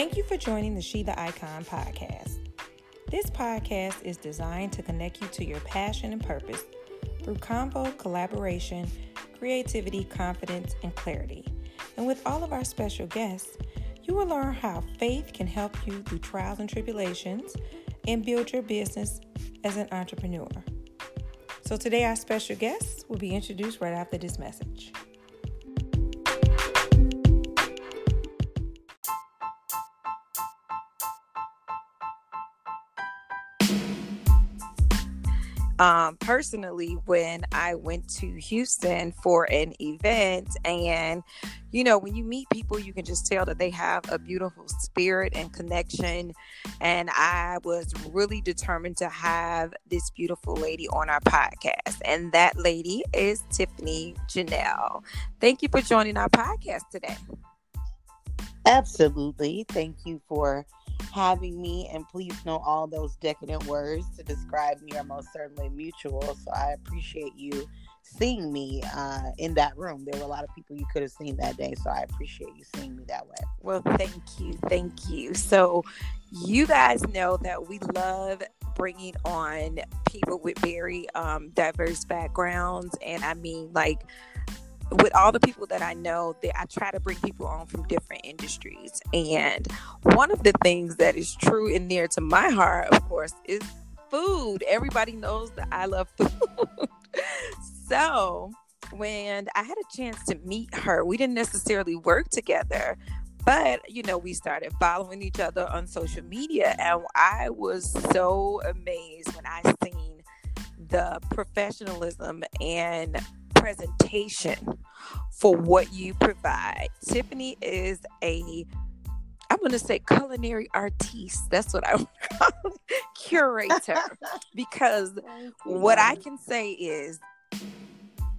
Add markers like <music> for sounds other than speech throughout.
Thank you for joining the She the Icon podcast. This podcast is designed to connect you to your passion and purpose through combo, collaboration, creativity, confidence, and clarity. And with all of our special guests, you will learn how faith can help you through trials and tribulations and build your business as an entrepreneur. So, today, our special guests will be introduced right after this message. Um, personally when I went to Houston for an event. And, you know, when you meet people, you can just tell that they have a beautiful spirit and connection. And I was really determined to have this beautiful lady on our podcast. And that lady is Tiffany Janelle. Thank you for joining our podcast today. Absolutely. Thank you for having me. And please know all those decadent words to describe me are most certainly mutual. So I appreciate you seeing me uh, in that room. There were a lot of people you could have seen that day. So I appreciate you seeing me that way. Well, thank you. Thank you. So you guys know that we love bringing on people with very um, diverse backgrounds. And I mean, like, with all the people that I know, that I try to bring people on from different industries. And one of the things that is true and near to my heart, of course, is food. Everybody knows that I love food. <laughs> so when I had a chance to meet her, we didn't necessarily work together, but you know, we started following each other on social media, and I was so amazed when I seen the professionalism and presentation for what you provide. Tiffany is a I'm going to say culinary artiste. That's what I am <laughs> curator. <laughs> because what I can say is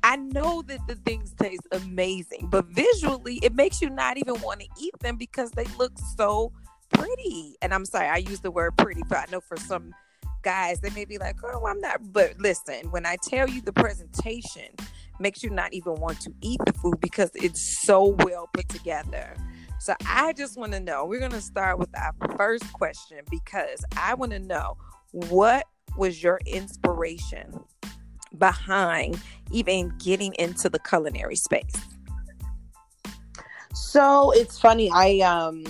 I know that the things taste amazing, but visually it makes you not even want to eat them because they look so pretty. And I'm sorry, I use the word pretty, but I know for some guys they may be like, "Oh, I'm not." But listen, when I tell you the presentation makes you not even want to eat the food because it's so well put together. So I just want to know. We're going to start with our first question because I want to know what was your inspiration behind even getting into the culinary space? So it's funny. I um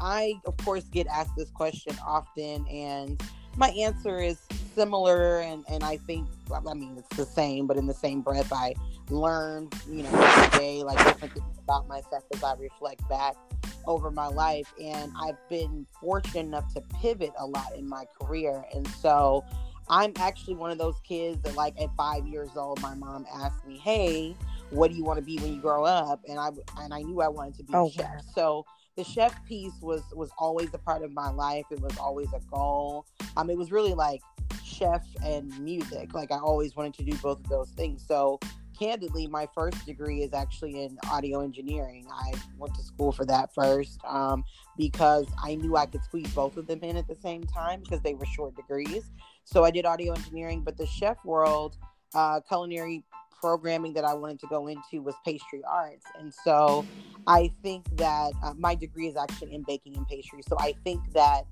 I of course get asked this question often and my answer is similar and, and I think I mean it's the same, but in the same breath I learn, you know, every day like different things about myself as I reflect back over my life. And I've been fortunate enough to pivot a lot in my career. And so I'm actually one of those kids that like at five years old my mom asked me, Hey, what do you want to be when you grow up? And I and I knew I wanted to be oh, a chef. Wow. So the chef piece was was always a part of my life. It was always a goal. Um, it was really like chef and music. Like I always wanted to do both of those things. So candidly, my first degree is actually in audio engineering. I went to school for that first um, because I knew I could squeeze both of them in at the same time because they were short degrees. So I did audio engineering, but the chef world, uh, culinary programming that I wanted to go into was pastry arts. And so I think that uh, my degree is actually in baking and pastry. So I think that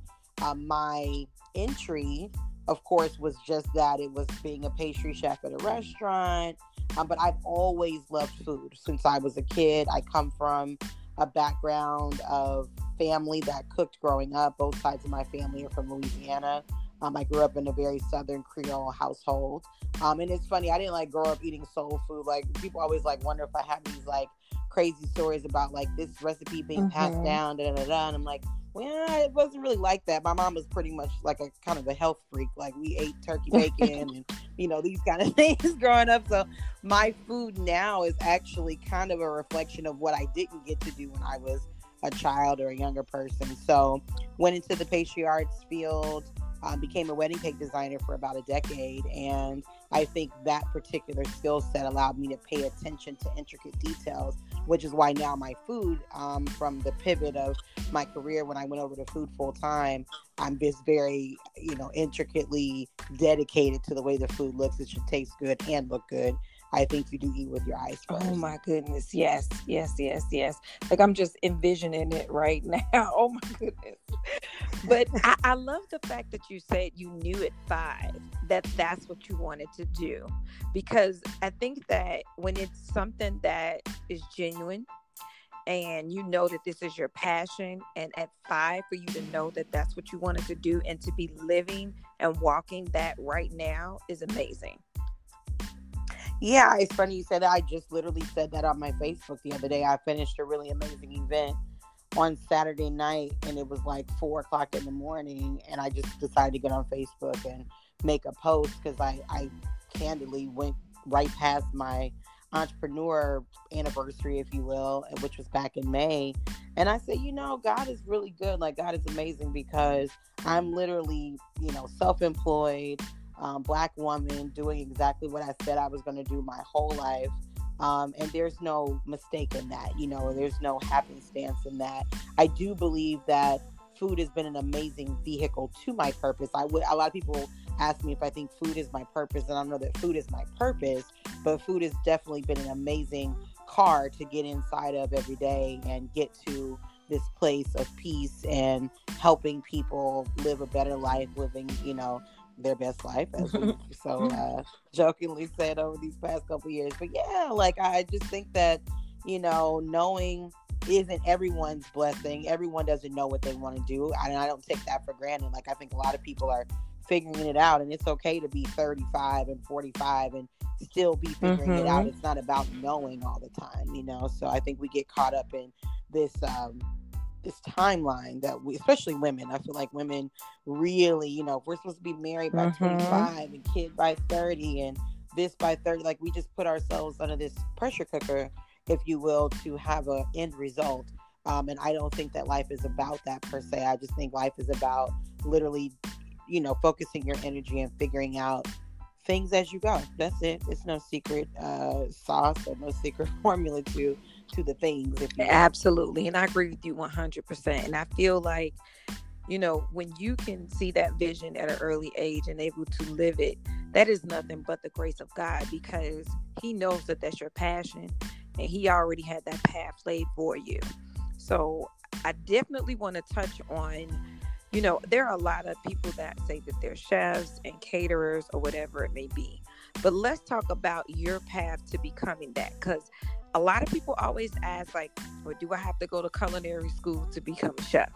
uh, my entry, of course, was just that it was being a pastry chef at a restaurant. Um, but I've always loved food since I was a kid. I come from a background of family that cooked growing up. Both sides of my family are from Louisiana. Um, I grew up in a very Southern Creole household. Um, and it's funny, I didn't like grow up eating soul food. Like people always like wonder if I have these like crazy stories about like this recipe being mm-hmm. passed down, da, da, da, and I'm like, well, it wasn't really like that. My mom was pretty much like a kind of a health freak. Like we ate turkey <laughs> bacon and you know these kind of <laughs> things growing up. So my food now is actually kind of a reflection of what I didn't get to do when I was a child or a younger person. So went into the pastry arts field um, became a wedding cake designer for about a decade. And I think that particular skill set allowed me to pay attention to intricate details, which is why now my food, um, from the pivot of my career when I went over to food full time, I'm just very, you know, intricately dedicated to the way the food looks. It should taste good and look good. I think you do eat with your eyes Oh my goodness. Yes, yes, yes, yes. Like I'm just envisioning it right <laughs> now. Oh my goodness. But <laughs> I, I love the fact that you said you knew at five that that's what you wanted to do. Because I think that when it's something that is genuine and you know that this is your passion, and at five, for you to know that that's what you wanted to do and to be living and walking that right now is amazing. Yeah, it's funny you said that. I just literally said that on my Facebook the other day. I finished a really amazing event on Saturday night, and it was like four o'clock in the morning, and I just decided to get on Facebook and make a post because I, I candidly went right past my entrepreneur anniversary, if you will, which was back in May. And I said, you know, God is really good. Like, God is amazing because I'm literally, you know, self employed um, black woman doing exactly what I said I was going to do my whole life. Um, and there's no mistake in that, you know, there's no happenstance in that. I do believe that food has been an amazing vehicle to my purpose. I would, a lot of people ask me if I think food is my purpose, and I know that food is my purpose, but food has definitely been an amazing car to get inside of every day and get to this place of peace and helping people live a better life, living, you know, their best life, as we <laughs> so uh, jokingly said over these past couple years. But yeah, like I just think that you know, knowing isn't everyone's blessing. Everyone doesn't know what they want to do, and I don't take that for granted. Like I think a lot of people are figuring it out, and it's okay to be 35 and 45 and still be figuring mm-hmm. it out. It's not about knowing all the time, you know. So I think we get caught up in this um, this timeline that we, especially women, I feel like women really, you know, we're supposed to be married by mm-hmm. 25 and kid by 30 and this by 30, like we just put ourselves under this pressure cooker, if you will, to have an end result. Um, and I don't think that life is about that per se. I just think life is about literally, you know, focusing your energy and figuring out things as you go. That's it. It's no secret uh, sauce or no secret <laughs> formula to to the things. Absolutely. And I agree with you 100%. And I feel like, you know, when you can see that vision at an early age and able to live it, that is nothing but the grace of God because He knows that that's your passion and He already had that path laid for you. So I definitely want to touch on, you know, there are a lot of people that say that they're chefs and caterers or whatever it may be. But let's talk about your path to becoming that because a lot of people always ask like well do i have to go to culinary school to become a chef?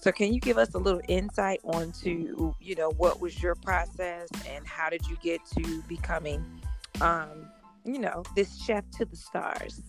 So can you give us a little insight onto you know what was your process and how did you get to becoming um you know this chef to the stars?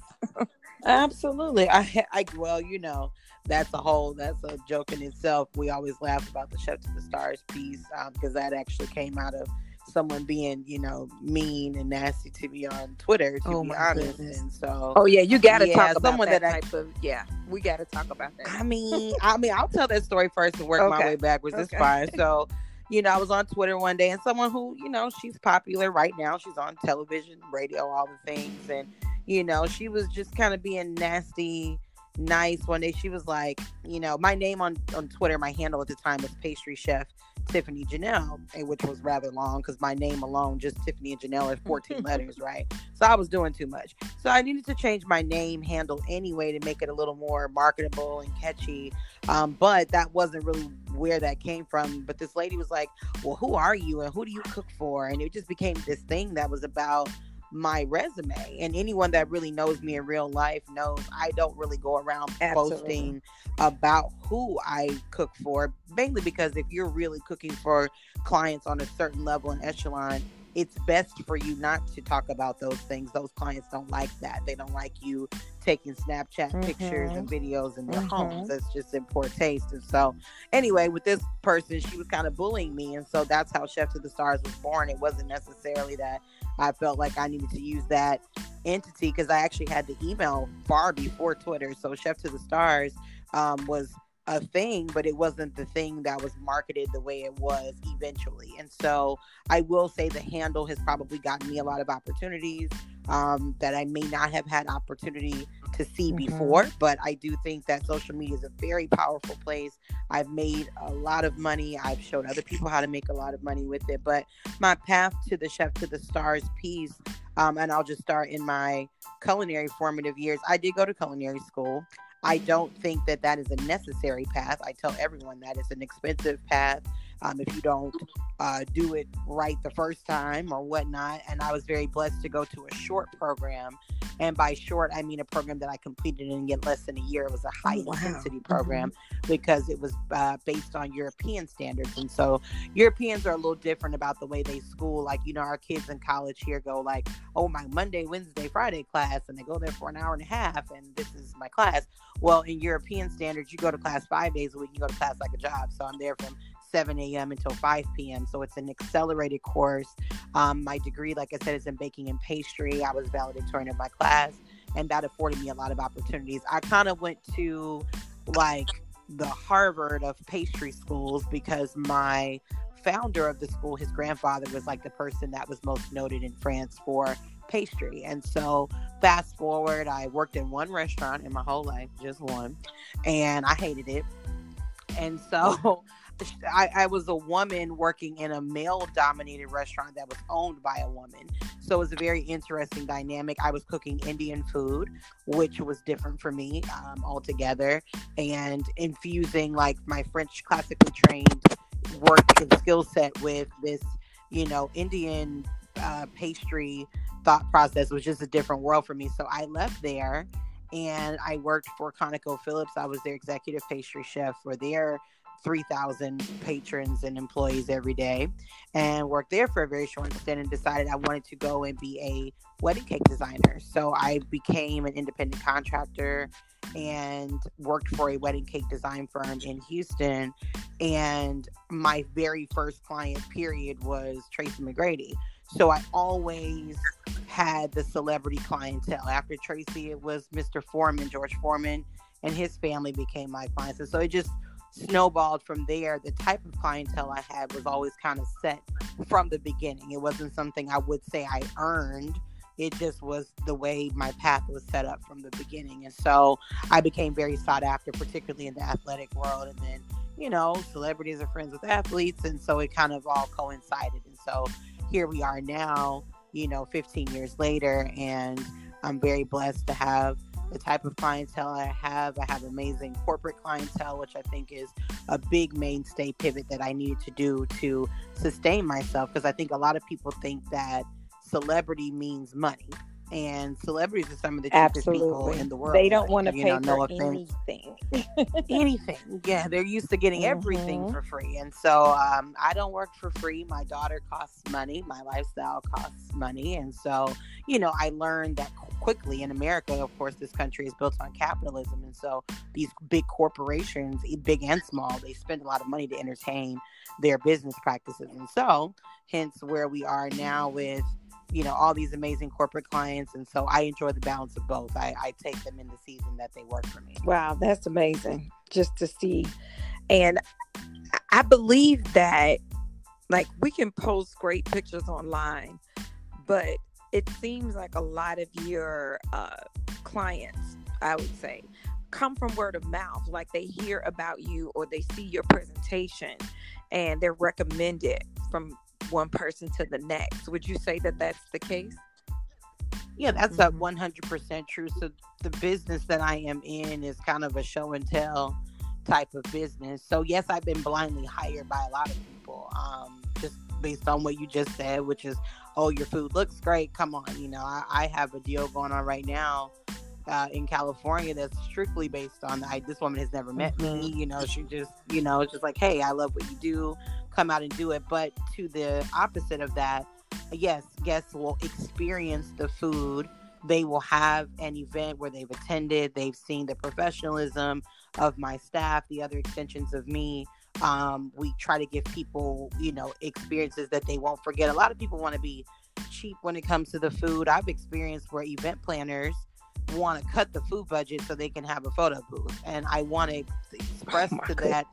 Absolutely. I i well you know that's a whole that's a joke in itself. We always laugh about the chef to the stars piece because um, that actually came out of someone being, you know, mean and nasty to me on Twitter, to oh be honest. Goodness. And so, oh yeah, you got to yeah, talk about someone that, that type I, of yeah. We got to talk about that. I mean, I mean, I'll tell that story first and work okay. my way backwards. Okay. It's fine. So. You know, I was on Twitter one day and someone who, you know, she's popular right now. She's on television, radio, all the things. And, you know, she was just kind of being nasty, nice one day. She was like, you know, my name on, on Twitter, my handle at the time was pastry chef Tiffany Janelle, which was rather long because my name alone, just Tiffany and Janelle, is 14 <laughs> letters, right? So I was doing too much. So I needed to change my name handle anyway to make it a little more marketable and catchy. Um, but that wasn't really where that came from. But this lady was like, Well, who are you and who do you cook for? And it just became this thing that was about my resume. And anyone that really knows me in real life knows I don't really go around Absolutely. posting about who I cook for, mainly because if you're really cooking for clients on a certain level and echelon, it's best for you not to talk about those things. Those clients don't like that. They don't like you taking Snapchat mm-hmm. pictures and videos in their mm-hmm. homes. That's just in poor taste. And so, anyway, with this person, she was kind of bullying me. And so that's how Chef to the Stars was born. It wasn't necessarily that I felt like I needed to use that entity because I actually had the email far before Twitter. So Chef to the Stars um, was a thing, but it wasn't the thing that was marketed the way it was eventually. And so I will say the handle has probably gotten me a lot of opportunities um, that I may not have had opportunity to see mm-hmm. before. But I do think that social media is a very powerful place. I've made a lot of money. I've showed other people how to make a lot of money with it. But my path to the chef to the stars piece Um, and I'll just start in my culinary formative years. I did go to culinary school. I don't think that that is a necessary path. I tell everyone that it's an expensive path um, if you don't uh, do it right the first time or whatnot. And I was very blessed to go to a short program. And by short, I mean a program that I completed in less than a year. It was a high oh, intensity program mm-hmm. because it was uh, based on European standards. And so Europeans are a little different about the way they school. Like, you know, our kids in college here go like, oh, my Monday, Wednesday, Friday class. And they go there for an hour and a half. And this is my class. Well, in European standards, you go to class five days a week, you go to class like a job. So I'm there from 7 a.m. until 5 p.m. So it's an accelerated course. Um, my degree, like I said, is in baking and pastry. I was valedictorian of my class, and that afforded me a lot of opportunities. I kind of went to like the Harvard of pastry schools because my founder of the school, his grandfather was like the person that was most noted in France for pastry. And so, fast forward, I worked in one restaurant in my whole life, just one, and I hated it. And so, <laughs> I, I, was a woman working in a male dominated restaurant that was owned by a woman. So it was a very interesting dynamic. I was cooking Indian food, which was different for me um, altogether, and infusing like my French classically trained work and skill set with this, you know, Indian uh, pastry thought process was just a different world for me. So I left there and I worked for ConocoPhillips. I was their executive pastry chef for their 3,000 patrons and employees every day and worked there for a very short stint and decided I wanted to go and be a wedding cake designer. So I became an independent contractor and worked for a wedding cake design firm in Houston. And my very first client, period, was Tracy McGrady. So I always had the celebrity clientele. After Tracy, it was Mr. Foreman, George Foreman, and his family became my clients. And so it just snowballed from there. The type of clientele I had was always kind of set from the beginning. It wasn't something I would say I earned. It just was the way my path was set up from the beginning. And so I became very sought after, particularly in the athletic world. And then, you know, celebrities are friends with athletes. And so it kind of all coincided. And so here we are now, you know, 15 years later. And I'm very blessed to have the type of clientele I have. I have amazing corporate clientele, which I think is a big mainstay pivot that I needed to do to sustain myself. Because I think a lot of people think that celebrity means money and celebrities are some of the cheapest Absolutely. people in the world. They don't want to pay know, no for anything. anything. Yeah, they're used to getting mm-hmm. everything for free. And so um, I don't work for free. My daughter costs money. My lifestyle costs money. And so, you know, I learned that quickly in America. Of course, this country is built on capitalism. And so these big corporations, big and small, they spend a lot of money to entertain their business practices. And so, hence where we are now with you know all these amazing corporate clients and so i enjoy the balance of both. I, I take them in the season that they work for me. Wow that's amazing just to see. And i believe that like we can post great pictures online but it seems like a lot of your uh, clients i would say come from word of mouth. Like they hear about you or they see your presentation and they're recommended from one person to the next. Would you say that that's the case? Yeah, that's mm-hmm. a 100% true. So the business that I am in is kind of a show and tell type of business. So yes, I've been blindly hired by a lot of people. Um, just based on what you just said, which is, oh, your food looks great. Come on, you know, I, I have a deal going on right now uh, in California that's strictly based on I, this woman has never met mm-hmm. me. You know, she just, you know, it's just like, hey, I love what you do come out and do it. But to the opposite of that, yes, guests will experience the food. They will have an event where they've attended, they've seen the professionalism of my staff, the other extensions of me. Um, we try to give people, you know, experiences that they won't forget. A lot of people want to be cheap when it comes to the food. I've experienced where event planners want to cut the food budget so they can have a photo booth, and I want <laughs> to express oh to that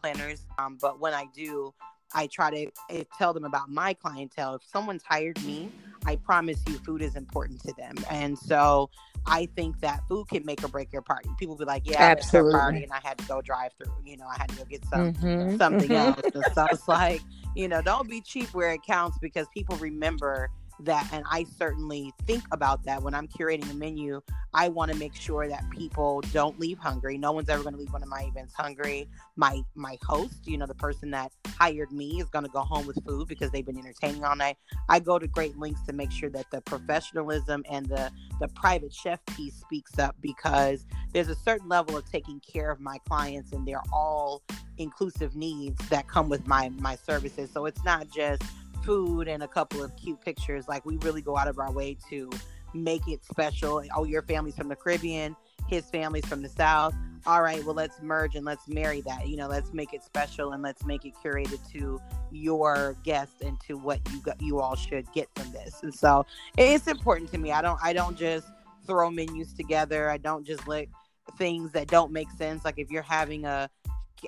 planners. Um, but when I do, I try to eh, tell them about my clientele. If someone's hired me, I promise you, food is important to them. And so I think that food can make or break your party. People be like, "Yeah, absolutely," party, and I had to go drive through. You know, I had to go get some mm-hmm. something else. and so it's like, you know, don't be cheap where it counts because people remember that and i certainly think about that when i'm curating a menu i want to make sure that people don't leave hungry. No one's ever going to leave one of my events hungry. My my host you know the person that hired me is going to go home with food because they've been entertaining all night. I go to great lengths to make sure that the professionalism and the the private chef piece speaks up because there's a certain level of taking care of my clients and they're all inclusive needs that come with my my services. So it's not just food and a couple of cute pictures. Like we really go out of our way to make it special. Oh, your family's from the Caribbean, his family's from the South. All right, well, let's merge and let's marry that. You know, let's make it special and let's make it curated to your guests and to what you got, you all should get from this. And so it's important to me. I don't I don't just throw menus together. I don't just let things that don't make sense. Like if you're having a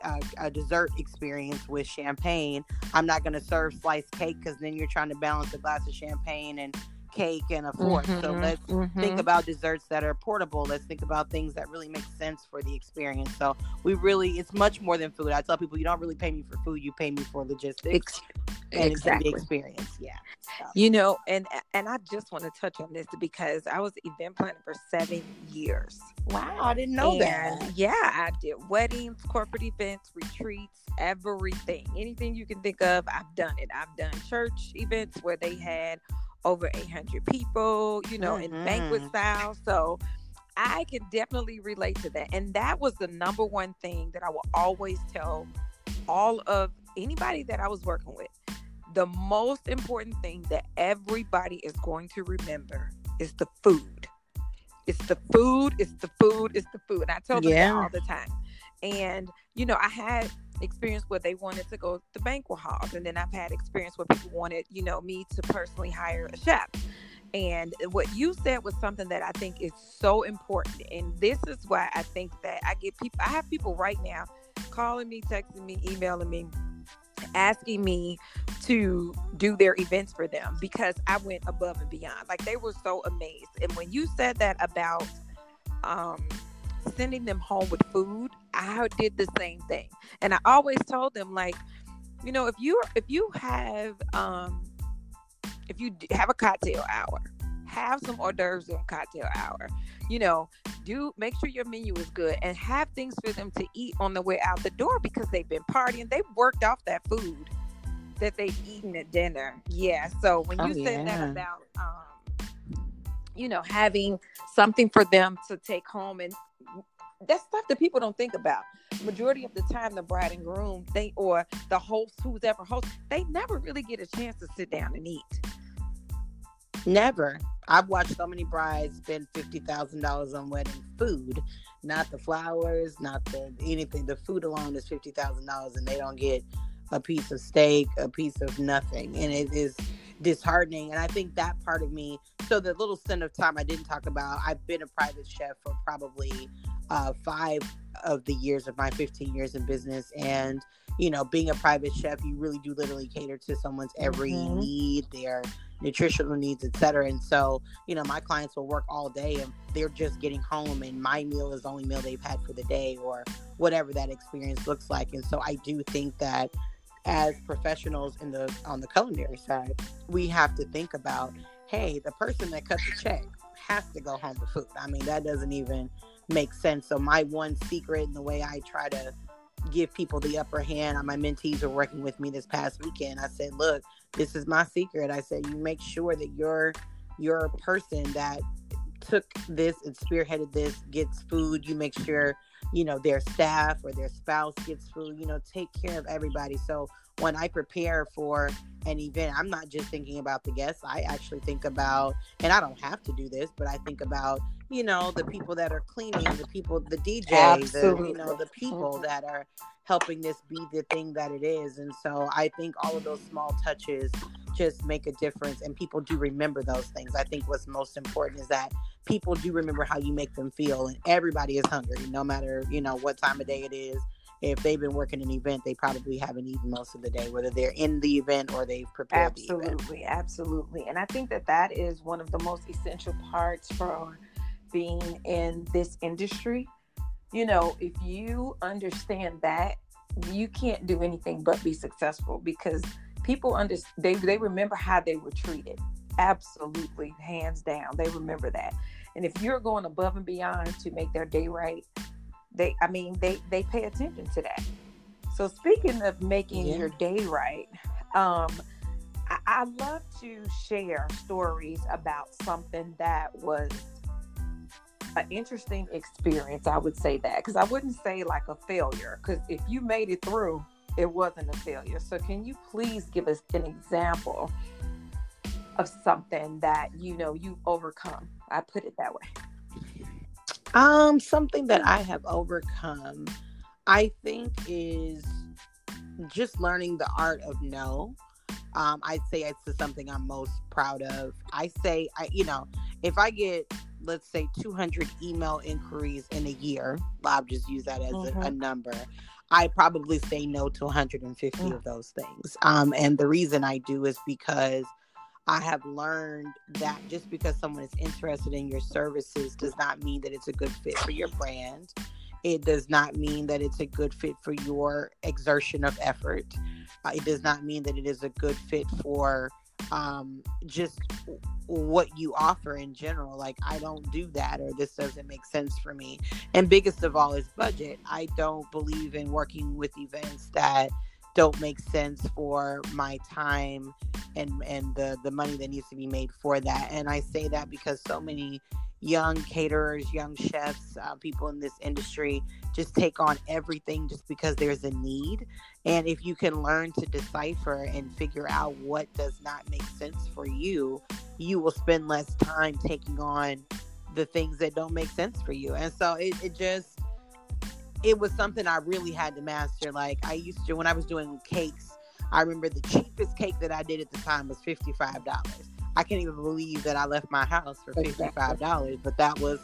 a, a dessert experience with champagne. I'm not going to serve sliced cake because then you're trying to balance a glass of champagne and cake and a fork. Mm-hmm, so let's mm-hmm. think about desserts that are portable. Let's think about things that really make sense for the experience. So we really, it's much more than food. I tell people, you don't really pay me for food, you pay me for logistics. and exactly. experience. Yeah. So. You know, and and I just want to touch on this because I was event planner for seven years. Wow, I didn't know and that. Yeah, I did weddings, corporate events, retreats, everything. Anything you can think of, I've done it. I've done church events where they had over 800 people, you know, mm-hmm. in banquet style. So I can definitely relate to that. And that was the number one thing that I will always tell all of anybody that I was working with. The most important thing that everybody is going to remember is the food. It's the food, it's the food, it's the food. And I tell them yeah. that all the time. And, you know, I had experience where they wanted to go to banquet halls and then i've had experience where people wanted you know me to personally hire a chef and what you said was something that i think is so important and this is why i think that i get people i have people right now calling me texting me emailing me asking me to do their events for them because i went above and beyond like they were so amazed and when you said that about um sending them home with food, I did the same thing. And I always told them like, you know, if you if you have um if you have a cocktail hour, have some hors d'oeuvres on cocktail hour. You know, do make sure your menu is good and have things for them to eat on the way out the door because they've been partying. They've worked off that food that they've eaten at dinner. Yeah. So when you oh, said yeah. that about um, you know, having something for them to take home and that's stuff that people don't think about. Majority of the time, the bride and groom, they or the host, who's ever host, they never really get a chance to sit down and eat. Never. I've watched so many brides spend fifty thousand dollars on wedding food, not the flowers, not the anything. The food alone is fifty thousand dollars, and they don't get a piece of steak, a piece of nothing, and it is disheartening. And I think that part of me. So the little stint of time I didn't talk about, I've been a private chef for probably uh, five of the years of my 15 years in business. And, you know, being a private chef, you really do literally cater to someone's every mm-hmm. need, their nutritional needs, etc. And so, you know, my clients will work all day and they're just getting home and my meal is the only meal they've had for the day or whatever that experience looks like. And so I do think that as professionals in the on the culinary side, we have to think about, hey, the person that cut the check has to go home with food. I mean, that doesn't even make sense. So my one secret and the way I try to give people the upper hand, my mentees are working with me this past weekend. I said, look, this is my secret. I said, you make sure that your your person that took this and spearheaded this gets food. You make sure you know their staff or their spouse gets food. You know, take care of everybody. So when I prepare for an event, I'm not just thinking about the guests. I actually think about, and I don't have to do this, but I think about, you know, the people that are cleaning, the people, the DJ, the, you know, the people mm-hmm. that are helping this be the thing that it is. And so I think all of those small touches just make a difference and people do remember those things. I think what's most important is that people do remember how you make them feel and everybody is hungry no matter, you know, what time of day it is if they've been working an event, they probably haven't eaten most of the day, whether they're in the event or they've prepared absolutely, Absolutely, And I think that that is one of the most essential parts for being in this industry. You know, if you understand that, you can't do anything but be successful because people under they they remember how they were treated. Absolutely, hands down, they remember that. And if you're going above and beyond to make their day right, they i mean they they pay attention to that. So speaking of making yeah. your day right um I, I love to share stories about something that was an interesting experience i would say that because i wouldn't say like a failure because if you made it through it wasn't a failure. So can you please give us an example of something that you know you've overcome? I put it that way um, something that I have overcome, I think, is just learning the art of no. Um, I'd say it's something I'm most proud of. I say, I you know, if I get let's say 200 email inquiries in a year, I'll just use that as mm-hmm. a, a, number. I probably say no to 150 mm-hmm. of those things. Um, and the reason I do is because I have learned that just because someone is interested in your services does not mean that it's a good fit for your brand. It does not mean that it's a good fit for your exertion of effort. Uh, it does not mean that it is a good fit for um, just what you offer in general. Like, I don't do that, or this doesn't make sense for me. And biggest of all is budget. I don't believe in working with events that don't make sense for my time and and the the money that needs to be made for that. And i say that because so many young caterers young chefs uh, people in this industry just take on everything just because there's a need. And if you can learn to decipher and figure out what does not make sense for you you will spend less time taking on the things that don't make sense for you. And so it, it just it was something I really had to master. Like I used to when I was doing cakes, I remember the cheapest cake that I did at the time was fifty five dollars. I can't even believe that I left my house for fifty five dollars, but that was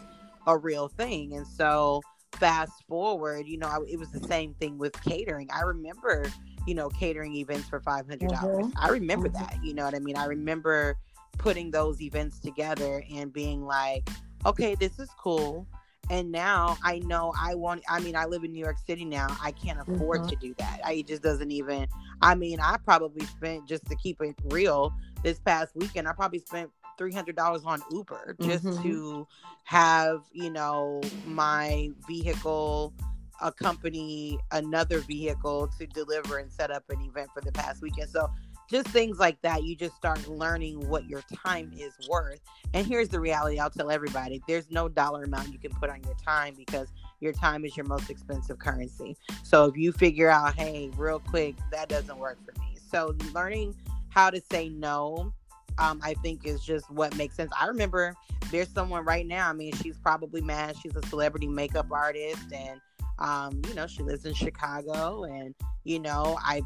a real thing. And so fast forward, you know, I, it was the same thing with catering. I remember, you know, catering events for five hundred dollars. Mm-hmm. I remember mm-hmm. that. You know what I mean? I remember putting those events together and being like, okay, this is cool and now I know I want I mean I live in New York City now. I can't afford mm-hmm. to do that. I just doesn't even I mean I probably spent just to keep it real this past weekend I probably spent $300 on Uber just mm-hmm. to have, you know, my vehicle accompany another vehicle to deliver and set up an event for the past weekend. So just things like that you just start learning what your time is worth and here's the reality i'll tell everybody there's no dollar amount you can put on your time because your time is your most expensive currency. So if you figure out hey real quick that doesn't work for me. So learning how to say no um, i think is just what makes sense. I remember there's someone right now i mean she's probably mad she's a celebrity makeup artist and um, you know, she lives in Chicago, and you know, I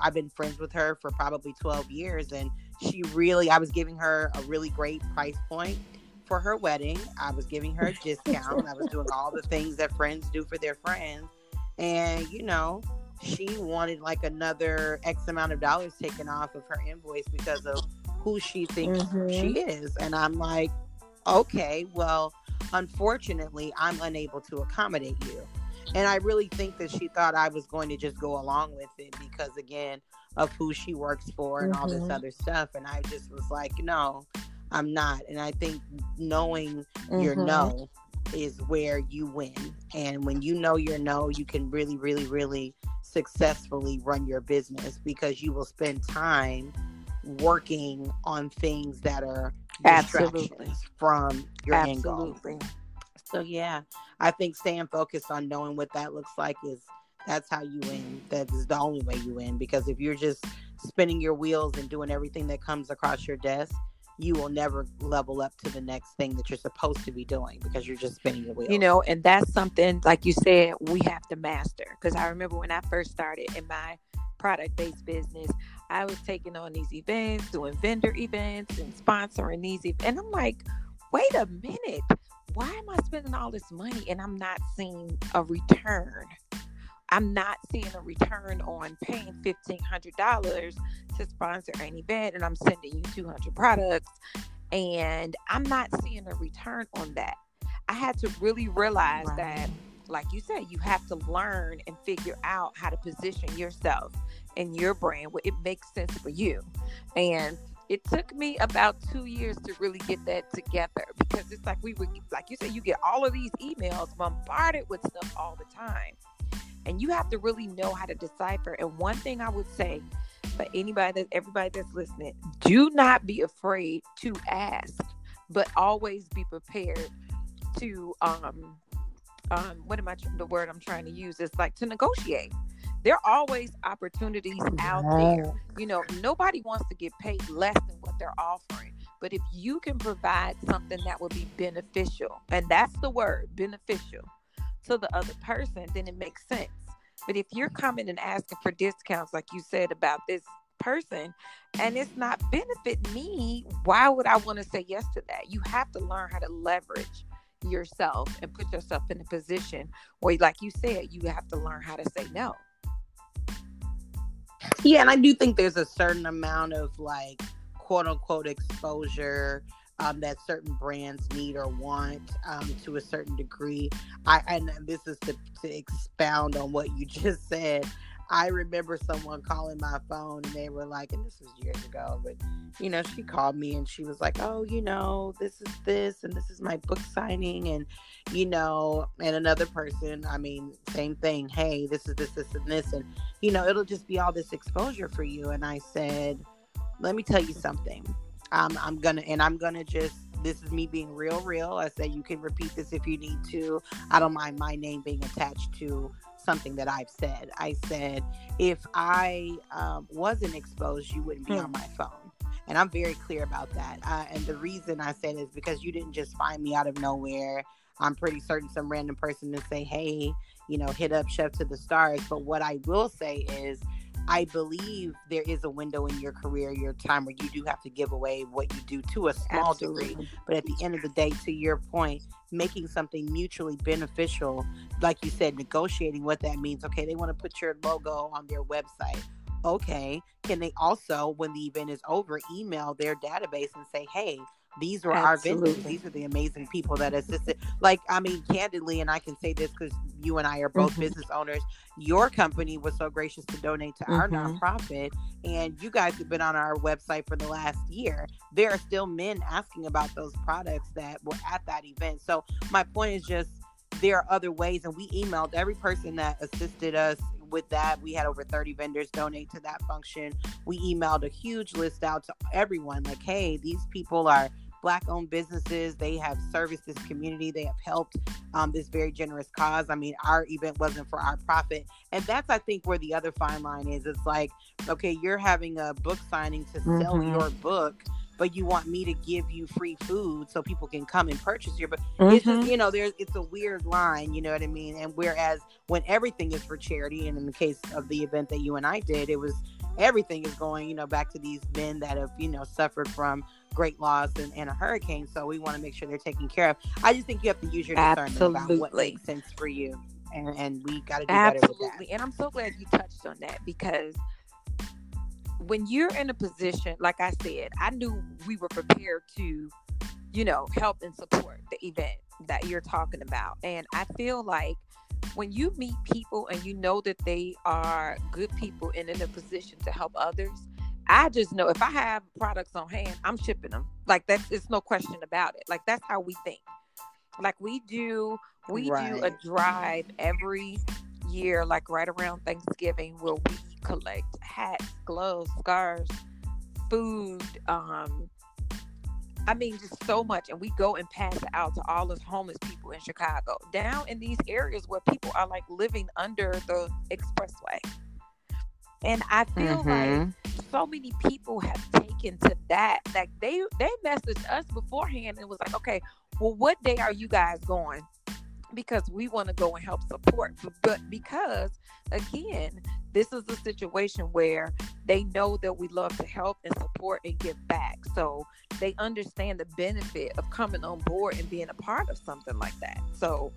I've been friends with her for probably 12 years, and she really, I was giving her a really great price point for her wedding. I was giving her a <laughs> discount. I was doing all the things that friends do for their friends, and you know, she wanted like another X amount of dollars taken off of her invoice because of who she thinks mm-hmm. she is, and I'm like, okay, well, unfortunately, I'm unable to accommodate you and I really think that she thought I was going to just go along with it because again of who she works for and mm-hmm. all this mm-hmm. other stuff and I just was like no I'm not and I think knowing mm-hmm. your no is where you win and when you know your no you can really really really successfully run your business because you will spend time working on things that are Absolutely. from your Absolutely. end goal. So yeah, I think staying focused on knowing what that looks like is that's how you win. That is the only way you win because if you're just spinning your wheels and doing everything that comes across your desk, you will never level up to the next thing that you're supposed to be doing because you're just spinning your wheels. You know, and that's something like you said we have to master. Because I remember when I first started in my product-based business, I was taking on these events, doing vendor events, and sponsoring these events, and I'm like, wait a minute why am I spending all this money and I'm not seeing a return I'm not seeing a return on paying $1,500 to sponsor an event and I'm sending you 200 products and I'm not seeing a return on that. I had to really realize right. that, like you said, you have to learn and figure out how to position yourself and your brand where it makes sense for you. And it took me about two years to really get that together because it's like we were, like you said, you get all of these emails bombarded with stuff all the time. And you have to really know how to decipher. And one thing I would say for anybody that everybody that's listening, do not be afraid to ask, but always be prepared to um um what am I the word I'm trying to use is like to negotiate. There are always opportunities oh, out there. You know, nobody wants to get paid less than what they're offering. But if you can provide something that will be beneficial, and that's the word, beneficial to the other person, then it makes sense. But if you're coming and asking for discounts, like you said about this person, and it's not benefit me, why would I want to say yes to that? You have to learn how to leverage yourself and put yourself in a position where, like you said, you have to learn how to say no. Yeah, and I do think there's a certain amount of like quote unquote exposure um, that certain brands need or want um, to a certain degree. I and this is to, to expound on what you <laughs> just said. I remember someone calling my phone and they were like, and this was years ago, but you know, she called me and she was like, Oh, you know, this is this and this is my book signing and you know, and another person, I mean, same thing, hey, this is this, this, and this, and you know, it'll just be all this exposure for you. And I said, Let me tell you something um, I'm gonna and I'm gonna just this is me being real, real. I said you can repeat this if you need to. I don't mind my name being attached to something that I've said. I said if I um, wasn't exposed, you wouldn't be hmm. on my phone. And I'm very clear about that. Uh, and the reason I said is because you didn't just find me out of nowhere. I'm pretty certain some random person to say, hey, you know, hit up Chef to the Stars. But what I will say is I believe there is a window in your career, your time where you do have to give away what you do to a small Absolutely. degree. But at the end of the day, to your point, making something mutually beneficial, like you said, negotiating what that means. Okay, they want to put your logo on their website. Okay, can they also, when the event is over, email their database and say, hey, these were Absolutely. our vendors. These are the amazing people that assisted. Like, I mean, candidly, and I can say this because you and I are both mm-hmm. business owners. Your company was so gracious to donate to mm-hmm. our nonprofit, and you guys have been on our website for the last year. There are still men asking about those products that were at that event. So, my point is just there are other ways, and we emailed every person that assisted us with that. We had over 30 vendors donate to that function. We emailed a huge list out to everyone like, hey, these people are black owned businesses. They have serviced this community. They have helped um, this very generous cause. I mean, our event wasn't for our profit. And that's, I think, where the other fine line is. It's like, okay, you're having a book signing to sell mm-hmm. your book but you want me to give you free food so people can come and purchase your but mm-hmm. it's just mm-hmm. you know there's it's a weird line you know what i mean and whereas when everything is for charity and in the case of the event that you and i did it was everything is going you know back to these men that have you know suffered from great loss and, and a hurricane. So we want to make sure they're taken care of. I just think you have to use your discernment Absolutely. about what makes sense for you. And, and we got to do Absolutely. better with that. And I'm so glad you touched on that because when you're in a position, like I said, I knew we were prepared to, you know, help and support the event that you're talking about. And I feel like when you meet people and you know that they are good people and in a position to help others, I just know if I have products on hand, I'm shipping them. Like that's it's no question about it. Like that's how we think. Like we do we right. do a drive every year, like right around Thanksgiving, where we collect hats, gloves, scarves, food, um, I mean, just so much. And we go and pass it out to all those homeless people in Chicago, down in these areas where people are like living under the expressway. And I feel mm-hmm. like so many people have taken to that. Like they they messaged us beforehand and was like, okay, well, what day are you guys going? Because we want to go and help support. But because again, this is a situation where they know that we love to help and support and give back. So they understand the benefit of coming on board and being a part of something like that. So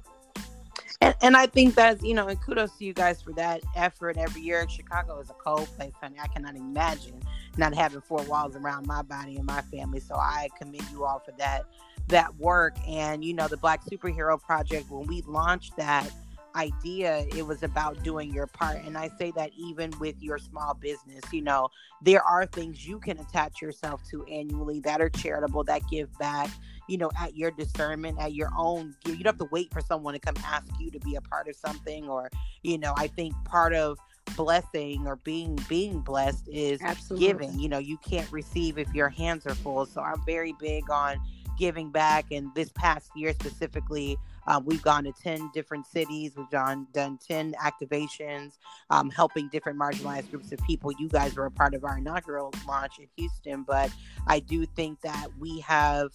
And, and I think that's, you know, and kudos to you guys for that effort every year. Chicago is a cold place, honey. I cannot imagine not having four walls around my body and my family. So I commend you all for that that work. And you know, the Black Superhero Project, when we launched that idea, it was about doing your part. And I say that even with your small business, you know, there are things you can attach yourself to annually that are charitable, that give back, you know, at your discernment, at your own. You don't have to wait for someone to come ask you to be a part of something. Or, you know, I think part of blessing or being being blessed is Absolutely. giving you know you can't receive if your hands are full so i'm very big on giving back and this past year specifically um, we've gone to 10 different cities. We've done, done 10 activations, um, helping different marginalized groups of people. You guys were a part of our inaugural launch in Houston, but I do think that we have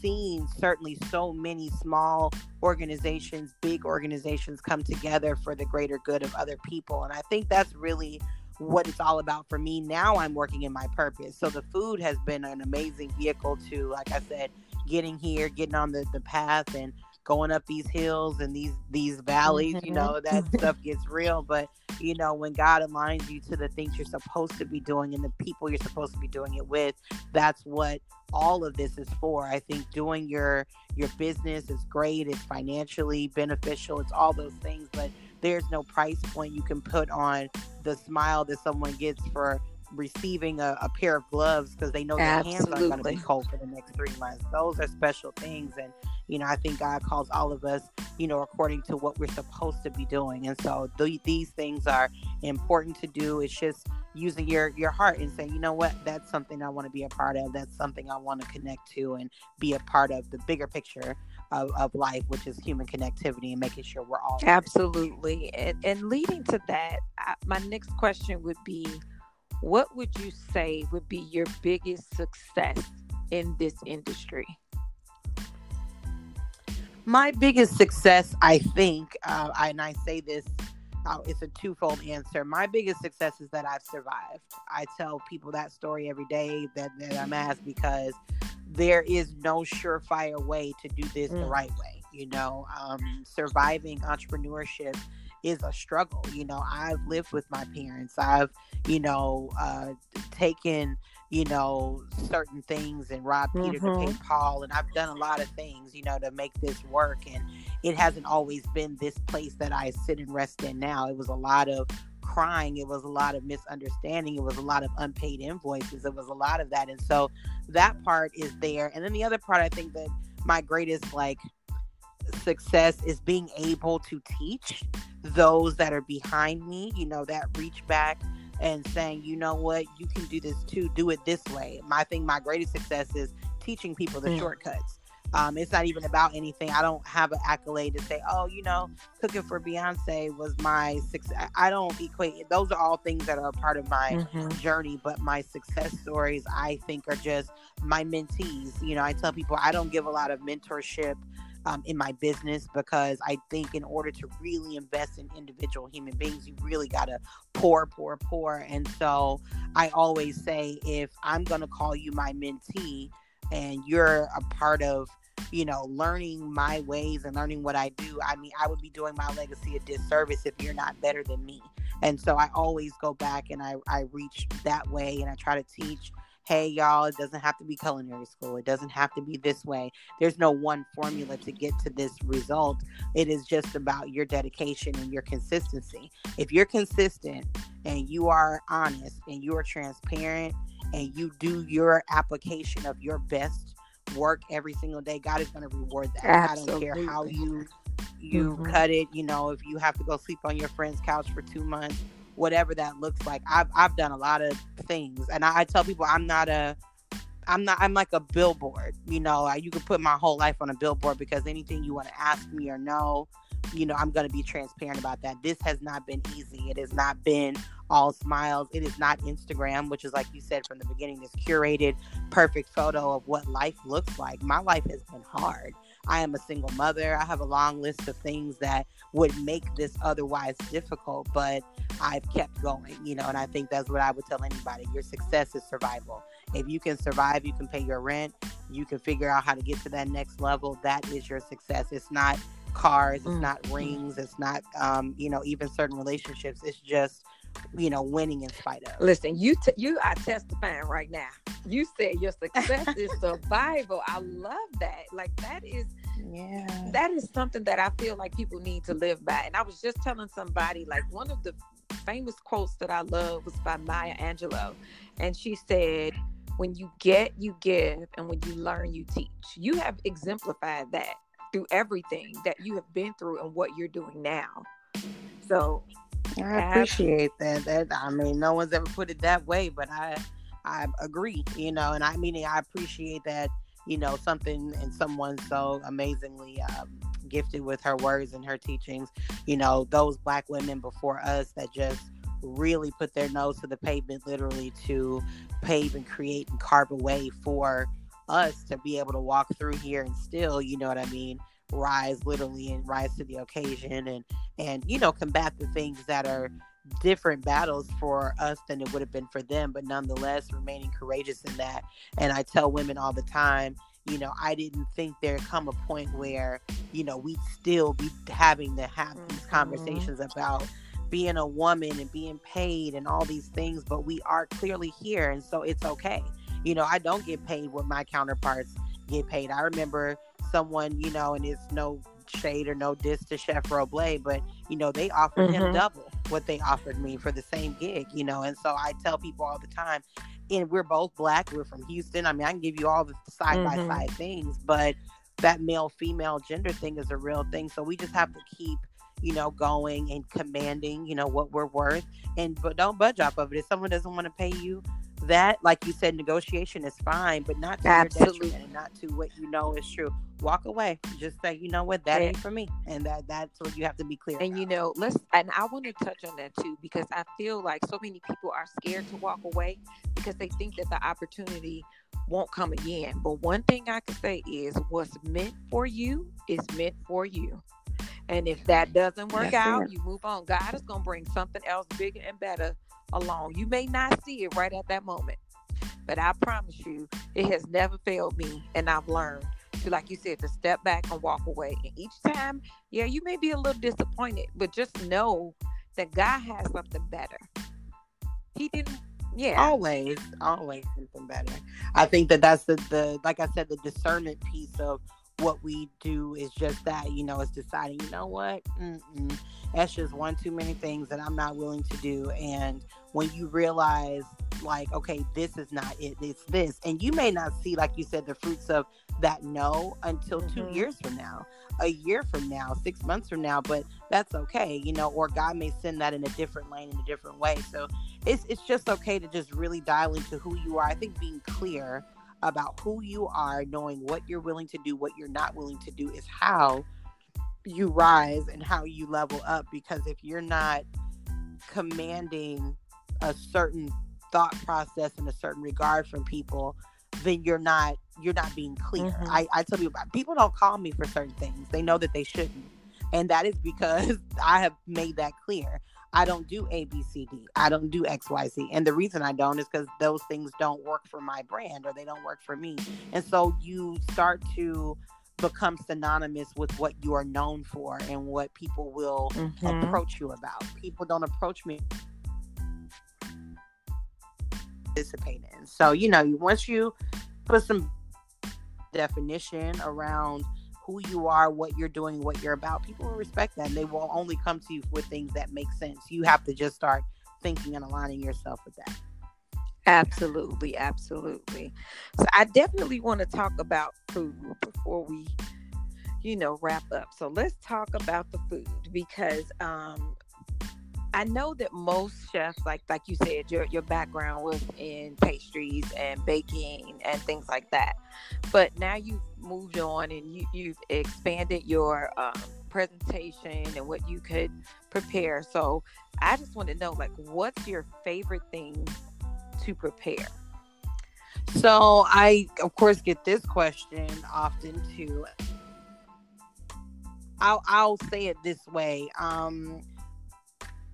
seen certainly so many small organizations, big organizations come together for the greater good of other people. And I think that's really what it's all about for me. Now I'm working in my purpose. So the food has been an amazing vehicle to, like I said, getting here, getting on the, the path and going up these hills and these these valleys mm-hmm. you know that stuff gets real but you know when god aligns you to the things you're supposed to be doing and the people you're supposed to be doing it with that's what all of this is for i think doing your your business is great it's financially beneficial it's all those things but there's no price point you can put on the smile that someone gets for receiving a, a pair of gloves because they know their Absolutely. hands aren't going to be cold for the next three months. Those are special things. And, you know, I think God calls all of us, you know, according to what we're supposed to be doing. And so th- these things are important to do. It's just using your, your heart and saying, you know what, that's something I want to be a part of. That's something I want to connect to and be a part of the bigger picture of, of life, which is human connectivity and making sure we're all. Absolutely. And, and leading to that, I, my next question would be, what would you say would be your biggest success in this industry? My biggest success, I think, uh, and I say this, uh, it's a twofold answer. My biggest success is that I've survived. I tell people that story every day that, that I'm asked because there is no surefire way to do this mm. the right way. You know, um, surviving entrepreneurship is a struggle. You know, I've lived with my parents. I've, you know, uh, taken, you know, certain things and robbed mm-hmm. Peter to pay mm-hmm. Paul. And I've done a lot of things, you know, to make this work. And it hasn't always been this place that I sit and rest in now. It was a lot of crying. It was a lot of misunderstanding. It was a lot of unpaid invoices. It was a lot of that. And so that part is there. And then the other part, I think that my greatest, like, success is being able to teach those that are behind me, you know, that reach back and saying, you know what, you can do this too, do it this way. My thing, my greatest success is teaching people the mm. shortcuts. Um, it's not even about anything. I don't have an accolade to say, oh, you know, cooking for Beyonce was my success. I don't equate. Those are all things that are a part of my mm-hmm. journey. But my success stories, I think, are just my mentees. You know, I tell people I don't give a lot of mentorship um, in my business because I think in order to really invest in individual human beings, you really got to pour, pour, pour. And so I always say if I'm going to call you my mentee and you're a part of, you know, learning my ways and learning what I do, I mean, I would be doing my legacy a disservice if you're not better than me. And so I always go back and I, I reach that way and I try to teach hey y'all it doesn't have to be culinary school. It doesn't have to be this way. There's no one formula to get to this result. It is just about your dedication and your consistency. If you're consistent and you are honest and you are transparent and you do your application of your best work every single day god is going to reward that. Absolutely. i don't care how you you mm-hmm. cut it. You know if you have to go sleep on your friend's couch for two months whatever that looks like. I've I've done a lot of things, and I, I tell people I'm not a I'm not. I'm like a billboard. You know, you can put my whole life on a billboard because anything you want to ask me or know, you know, I'm going to be transparent about that. This has not been easy. It has not been all smiles. It is not Instagram, which is like you said from the beginning, this curated, perfect photo of what life looks like. My life has been hard. I am a single mother. I have a long list of things that would make this otherwise difficult, but I've kept going, you know, and I think that's what I would tell anybody. Your success is survival. If you can survive, you can pay your rent, you can figure out how to get to that next level. That is your success. It's not cars, it's mm-hmm. not rings, it's not um, you know, even certain relationships. It's just you know, winning in spite of. Listen, you t- you are testifying right now. You said your success is <laughs> survival. I love that. Like that is yeah. That is something that I feel like people need to live by. And I was just telling somebody like one of the famous quotes that I love was by Maya Angelou. And she said, When you get, you give, and when you learn, you teach. You have exemplified that through everything that you have been through and what you're doing now. So I appreciate that. That I mean, no one's ever put it that way, but I I agree, you know, and I mean I appreciate that, you know, something and someone so amazingly um, gifted with her words and her teachings, you know, those black women before us that just really put their nose to the pavement literally to pave and create and carve a way for us to be able to walk through here and still, you know what I mean, rise literally and rise to the occasion and and you know combat the things that are different battles for us than it would have been for them but nonetheless remaining courageous in that and i tell women all the time you know i didn't think there'd come a point where you know we'd still be having to have these mm-hmm. conversations about being a woman and being paid and all these things but we are clearly here and so it's okay you know i don't get paid what my counterparts get paid i remember someone, you know, and it's no shade or no diss to Chef Roble, but you know, they offered mm-hmm. him double what they offered me for the same gig, you know. And so I tell people all the time, and we're both black, we're from Houston. I mean, I can give you all the side by side things, but that male female gender thing is a real thing. So we just have to keep you know, going and commanding, you know, what we're worth and but don't budge off of it. If someone doesn't want to pay you that, like you said, negotiation is fine, but not to Absolutely. and not to what you know is true. Walk away. Just say, you know what, that ain't for me, and that that's what you have to be clear. And about. you know, let's. And I want to touch on that too because I feel like so many people are scared to walk away because they think that the opportunity won't come again. But one thing I can say is, what's meant for you is meant for you. And if that doesn't work That's out, you move on. God is going to bring something else bigger and better along. You may not see it right at that moment, but I promise you, it has never failed me. And I've learned to, like you said, to step back and walk away. And each time, yeah, you may be a little disappointed, but just know that God has something better. He didn't yeah always always something better i think that that's the the like i said the discernment piece of what we do is just that, you know, it's deciding, you know what, Mm-mm. that's just one too many things that I'm not willing to do. And when you realize, like, okay, this is not it, it's this, and you may not see, like you said, the fruits of that no until mm-hmm. two years from now, a year from now, six months from now, but that's okay, you know, or God may send that in a different lane in a different way. So it's it's just okay to just really dial into who you are. I think being clear about who you are, knowing what you're willing to do, what you're not willing to do is how you rise and how you level up. Because if you're not commanding a certain thought process and a certain regard from people, then you're not you're not being clear. Mm-hmm. I, I tell people about people don't call me for certain things. They know that they shouldn't. And that is because <laughs> I have made that clear. I don't do A, B, C, D. I don't do X, Y, Z. And the reason I don't is because those things don't work for my brand or they don't work for me. And so you start to become synonymous with what you are known for and what people will mm-hmm. approach you about. People don't approach me participate in. So, you know, once you put some definition around who you are, what you're doing, what you're about, people will respect that. And they will only come to you with things that make sense. You have to just start thinking and aligning yourself with that. Absolutely, absolutely. So I definitely want to talk about food before we, you know, wrap up. So let's talk about the food because um I know that most chefs, like like you said, your your background was in pastries and baking and things like that. But now you've moved on and you, you've expanded your um, presentation and what you could prepare. So I just want to know, like, what's your favorite thing to prepare? So I, of course, get this question often too. I'll I'll say it this way. Um,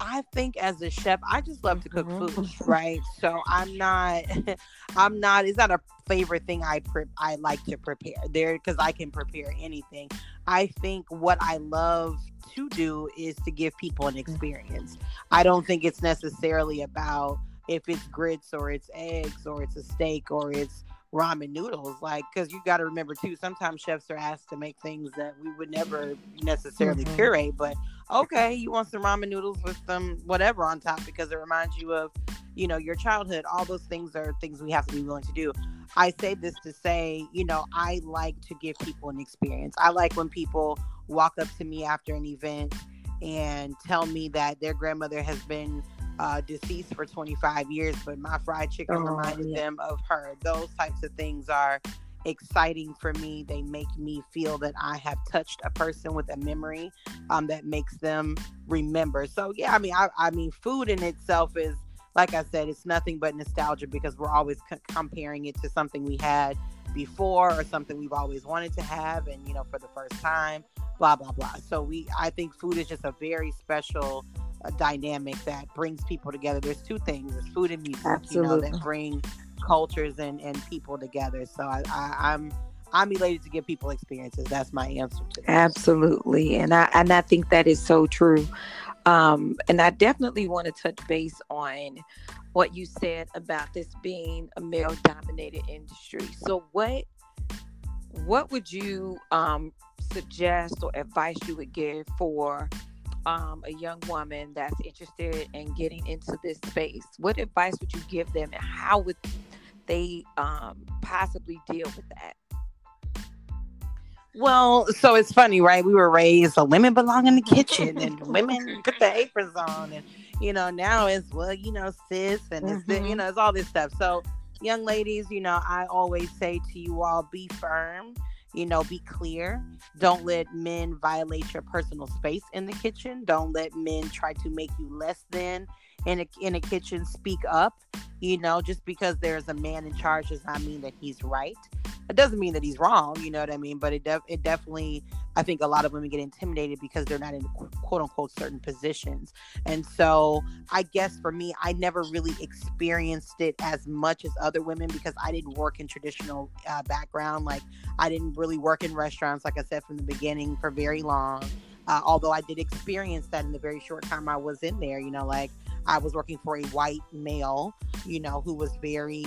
I think as a chef, I just love to cook mm-hmm. food, <laughs> right? So I'm not, <laughs> I'm not. It's not a favorite thing I pre- I like to prepare there because I can prepare anything. I think what I love to do is to give people an experience. I don't think it's necessarily about if it's grits or it's eggs or it's a steak or it's ramen noodles like because you got to remember too sometimes chefs are asked to make things that we would never necessarily mm-hmm. curate but okay you want some ramen noodles with some whatever on top because it reminds you of you know your childhood all those things are things we have to be willing to do i say this to say you know i like to give people an experience i like when people walk up to me after an event and tell me that their grandmother has been uh, deceased for 25 years, but my fried chicken oh, reminded yeah. them of her. Those types of things are exciting for me. They make me feel that I have touched a person with a memory um, that makes them remember. So yeah, I mean, I, I mean, food in itself is like I said, it's nothing but nostalgia because we're always c- comparing it to something we had before or something we've always wanted to have, and you know, for the first time. Blah blah blah. So we, I think, food is just a very special a dynamic that brings people together. There's two things: there's food and music, Absolutely. you know, that bring cultures and, and people together. So I, I, I'm I'm elated to give people experiences. That's my answer to that. Absolutely, and I and I think that is so true. Um, and I definitely want to touch base on what you said about this being a male-dominated industry. So what what would you um, suggest or advice you would give for um, a young woman that's interested in getting into this space, what advice would you give them and how would they um, possibly deal with that? Well, so it's funny, right? We were raised the women belong in the kitchen and women <laughs> put the aprons on and you know, now it's well, you know, sis and mm-hmm. it's you know, it's all this stuff. So young ladies, you know, I always say to you all be firm you know be clear. Don't let men violate your personal space in the kitchen. Don't let men try to make you less than in a, in a kitchen speak up you know just because there's a man in charge does not mean that he's right. It doesn't mean that he's wrong you know what i mean? But it, def- it definitely i think a lot of women get intimidated because they're not in quote unquote certain positions. And so i guess for me i never really experienced it as much as other women because i didn't work in traditional uh, background. Like i didn't really work in restaurants like i said from the beginning for very long uh, although I did experience that in the very short time I was in there, you know, like I was working for a white male, you know, who was very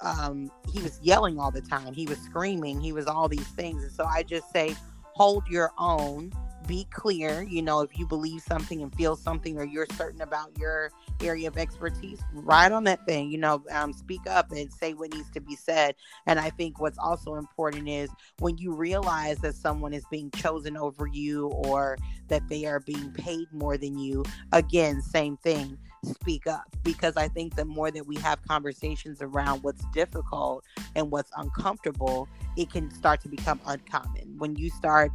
um he was yelling all the time. He was screaming, he was all these things. And so I just say hold your own. Be clear. You know if you believe something and feel something or you're certain about your area of expertise right on that thing you know um, speak up and say what needs to be said. And i think what's also important is when you realize that someone is being chosen over you or that they are being paid more than you again same thing speak up because I think the more that we have conversations around what's difficult and what's uncomfortable, it can start to become uncommon. When you start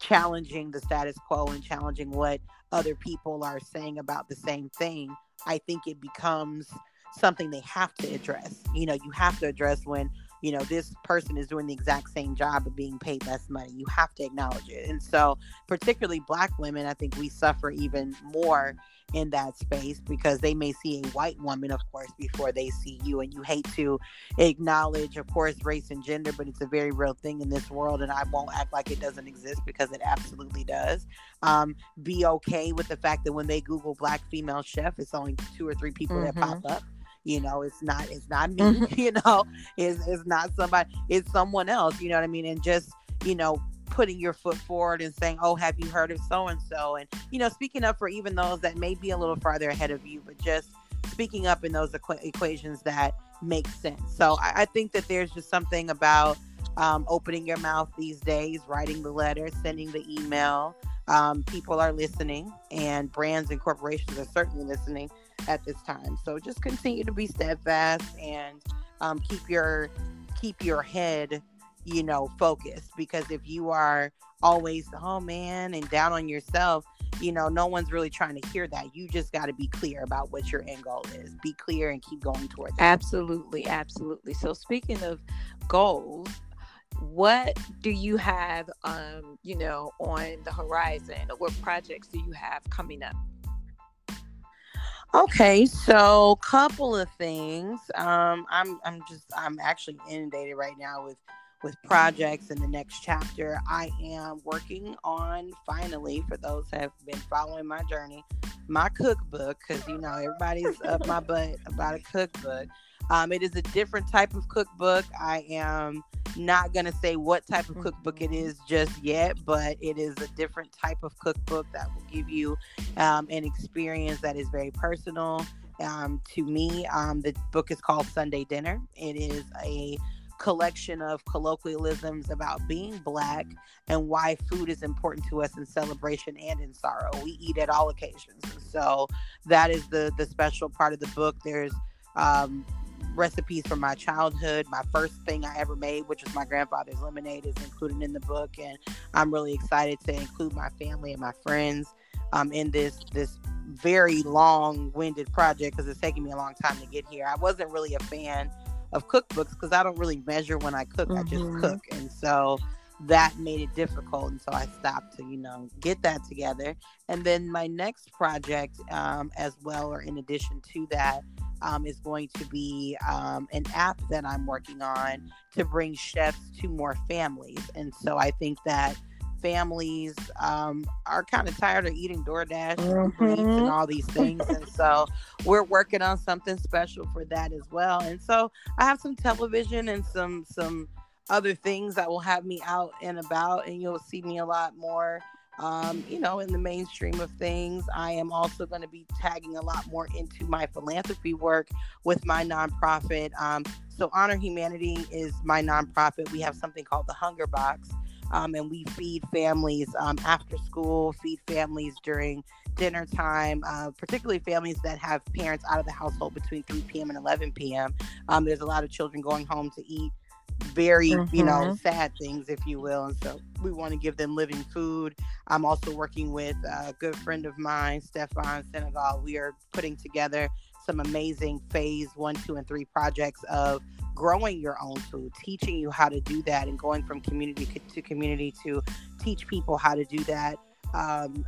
challenging the status quo and challenging what other people are saying about the same thing, I think it becomes something they have to address. You know, you have to address when, you know, this person is doing the exact same job but being paid less money. You have to acknowledge it. And so, particularly black women, I think we suffer even more in that space because they may see a white woman, of course, before they see you. And you hate to acknowledge, of course, race and gender, but it's a very real thing in this world. And I won't act like it doesn't exist because it absolutely does. Um, be okay with the fact that when they Google black female chef, it's only two or three people mm-hmm. that pop up you know it's not it's not me <laughs> mm-hmm. you know it's, it's not somebody it's someone else you know what i mean and just you know putting your foot forward and saying, "Oh, have you heard of so and so?" And you know, speaking up for even those that may be a little farther ahead of you, but just speaking up in those equ- equations that make sense. So I, I, think that there's just something about um, opening your mouth these days, writing the letter, sending the email. Um, people are listening, and brands and corporations are certainly listening at this time. So just continue to be steadfast and um, keep your keep your head you know, focused because if you are always, oh man, and down on yourself, you know, no one's really trying to hear that. You just got to be clear about what your end goal is. Be clear and keep going towards it. Absolutely. Absolutely. So, speaking of goals, what do you have, um, you know, on the horizon or what projects do you have coming up? Okay, so couple of things. Um, I'm I'm just I'm actually inundated right now with with projects in the next chapter. I am working on finally, for those who have been following my journey, my cookbook because you know everybody's up my <laughs> butt about a cookbook. Um, it is a different type of cookbook. I am not going to say what type of cookbook it is just yet, but it is a different type of cookbook that will give you um, an experience that is very personal um, to me. Um, the book is called Sunday Dinner. It is a collection of colloquialisms about being black and why food is important to us in celebration and in sorrow. We eat at all occasions. So that is the the special part of the book. There's um, recipes from my childhood. My first thing I ever made, which was my grandfather's lemonade, is included in the book, and I'm really excited to include my family and my friends um, in this this very long-winded project because it's taking me a long time to get here. I wasn't really a fan of cookbooks because I don't really measure when I cook. Mm-hmm. I just mm-hmm. cook, and so that made it difficult and so i stopped to you know get that together and then my next project um, as well or in addition to that um, is going to be um, an app that i'm working on to bring chefs to more families and so i think that families um, are kind of tired of eating DoorDash mm-hmm. and all these things. and so we're working on something special for that as well. And so I have some television and some some other things that will have me out and about, and you'll see me a lot more. Um, you know, in the mainstream of things, I am also going to be tagging a lot more into my philanthropy work with my nonprofit. Um, so, Honor Humanity is my nonprofit. We have something called the Hunger Box, um, and we feed families um, after school, feed families during dinner time, uh, particularly families that have parents out of the household between 3 p.m. and 11 p.m. Um, there's a lot of children going home to eat very mm-hmm. you know mm-hmm. sad things if you will and so we want to give them living food i'm also working with a good friend of mine stefan senegal we are putting together some amazing phase one two and three projects of growing your own food teaching you how to do that and going from community to community to teach people how to do that um,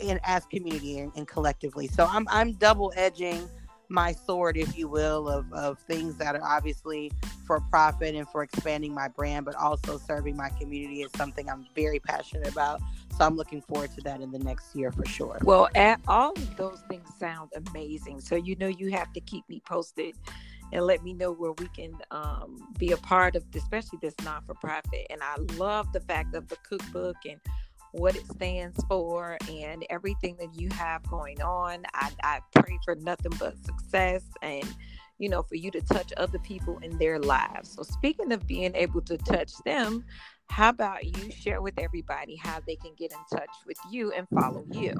and as community and, and collectively so i'm, I'm double edging my sword, if you will, of, of things that are obviously for profit and for expanding my brand, but also serving my community is something I'm very passionate about. So I'm looking forward to that in the next year for sure. Well, all of those things sound amazing. So you know you have to keep me posted and let me know where we can um, be a part of, especially this not for profit. And I love the fact of the cookbook and what it stands for and everything that you have going on. I, I pray for nothing but success and you know for you to touch other people in their lives. So speaking of being able to touch them, how about you share with everybody how they can get in touch with you and follow you?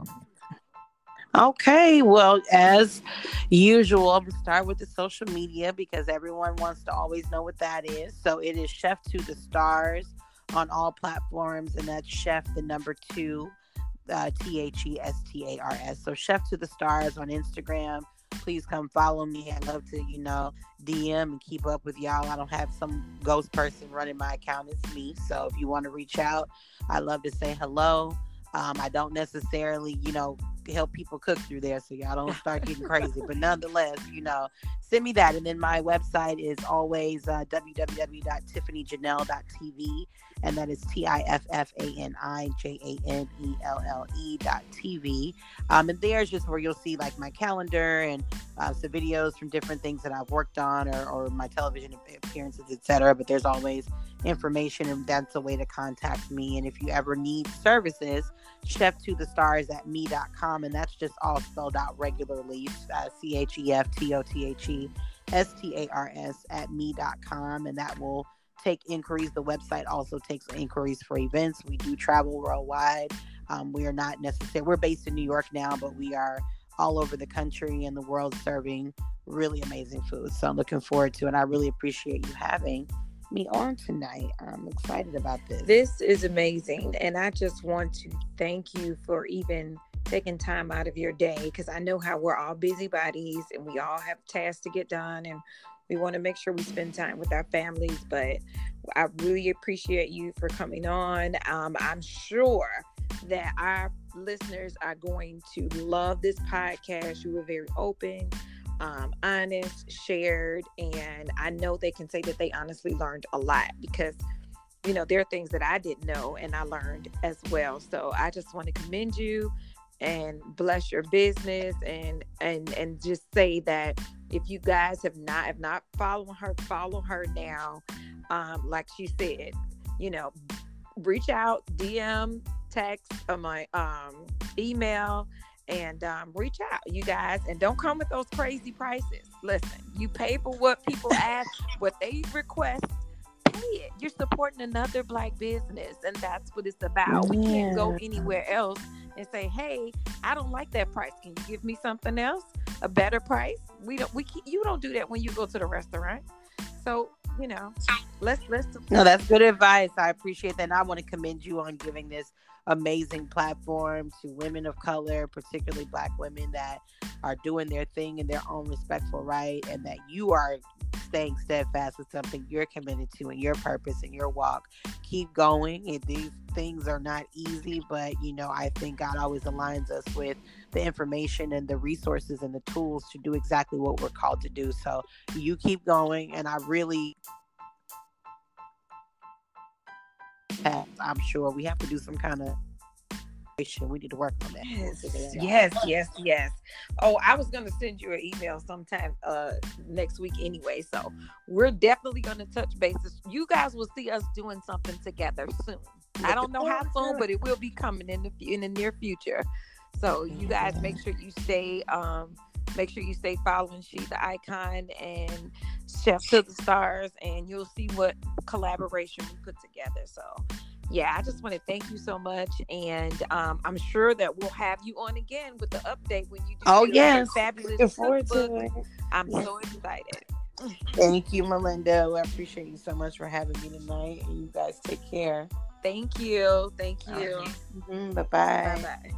Okay, well, as usual, we'll start with the social media because everyone wants to always know what that is. So it is Chef to the Stars on all platforms, and that's Chef the number two, uh, T H E S T A R S. So Chef to the Stars on Instagram. Please come follow me. I love to, you know, DM and keep up with y'all. I don't have some ghost person running my account. It's me. So if you want to reach out, I love to say hello. Um, I don't necessarily, you know, help people cook through there so y'all don't start getting <laughs> crazy. But nonetheless, you know, send me that. And then my website is always uh, www.tiffanijanelle.tv. And that is T I F F A N I J A N E L L E dot TV. Um, and there's just where you'll see like my calendar and uh, some videos from different things that I've worked on or, or my television appearances, etc. But there's always information and that's a way to contact me. And if you ever need services, chef to the stars at me.com. And that's just all spelled out regularly uh, C H E F T O T H E S T A R S at me.com. And that will take inquiries. The website also takes inquiries for events. We do travel worldwide. Um, we are not necessarily, we're based in New York now, but we are all over the country and the world serving really amazing food. So I'm looking forward to it. And I really appreciate you having me on tonight. I'm excited about this. This is amazing. And I just want to thank you for even taking time out of your day because I know how we're all busybodies and we all have tasks to get done and we want to make sure we spend time with our families. But I really appreciate you for coming on. Um, I'm sure that our listeners are going to love this podcast. You were very open, um, honest, shared, and I know they can say that they honestly learned a lot because you know there are things that I didn't know and I learned as well. So I just want to commend you and bless your business and and and just say that if you guys have not have not followed her follow her now um like she said you know reach out dm text or my um email and um, reach out you guys and don't come with those crazy prices listen you pay for what people ask what they request pay it you're supporting another black business and that's what it's about we can't go anywhere else and say, "Hey, I don't like that price. Can you give me something else, a better price?" We don't. We you don't do that when you go to the restaurant. So you know, let's let's. No, that's good advice. I appreciate that. And I want to commend you on giving this amazing platform to women of color, particularly Black women that are doing their thing in their own respectful right, and that you are staying steadfast with something you're committed to and your purpose and your walk. Keep going. And these things are not easy, but you know, I think God always aligns us with the information and the resources and the tools to do exactly what we're called to do. So you keep going, and I really I'm sure we have to do some kind of we need to work on that. Yes, yes, yes, yes. Oh, I was gonna send you an email sometime uh next week anyway. So we're definitely gonna touch bases. You guys will see us doing something together soon. I don't know how soon, but it will be coming in the in the near future. So you guys make sure you stay um make sure you stay following she the icon and chef to the stars and you'll see what collaboration we put together so yeah, I just want to thank you so much, and um, I'm sure that we'll have you on again with the update when you do. Oh yes, fabulous! Looking forward to it. I'm so excited. Thank you, Melinda. I appreciate you so much for having me tonight, and you guys take care. Thank you. Thank you. Mm-hmm. Bye bye. Bye bye.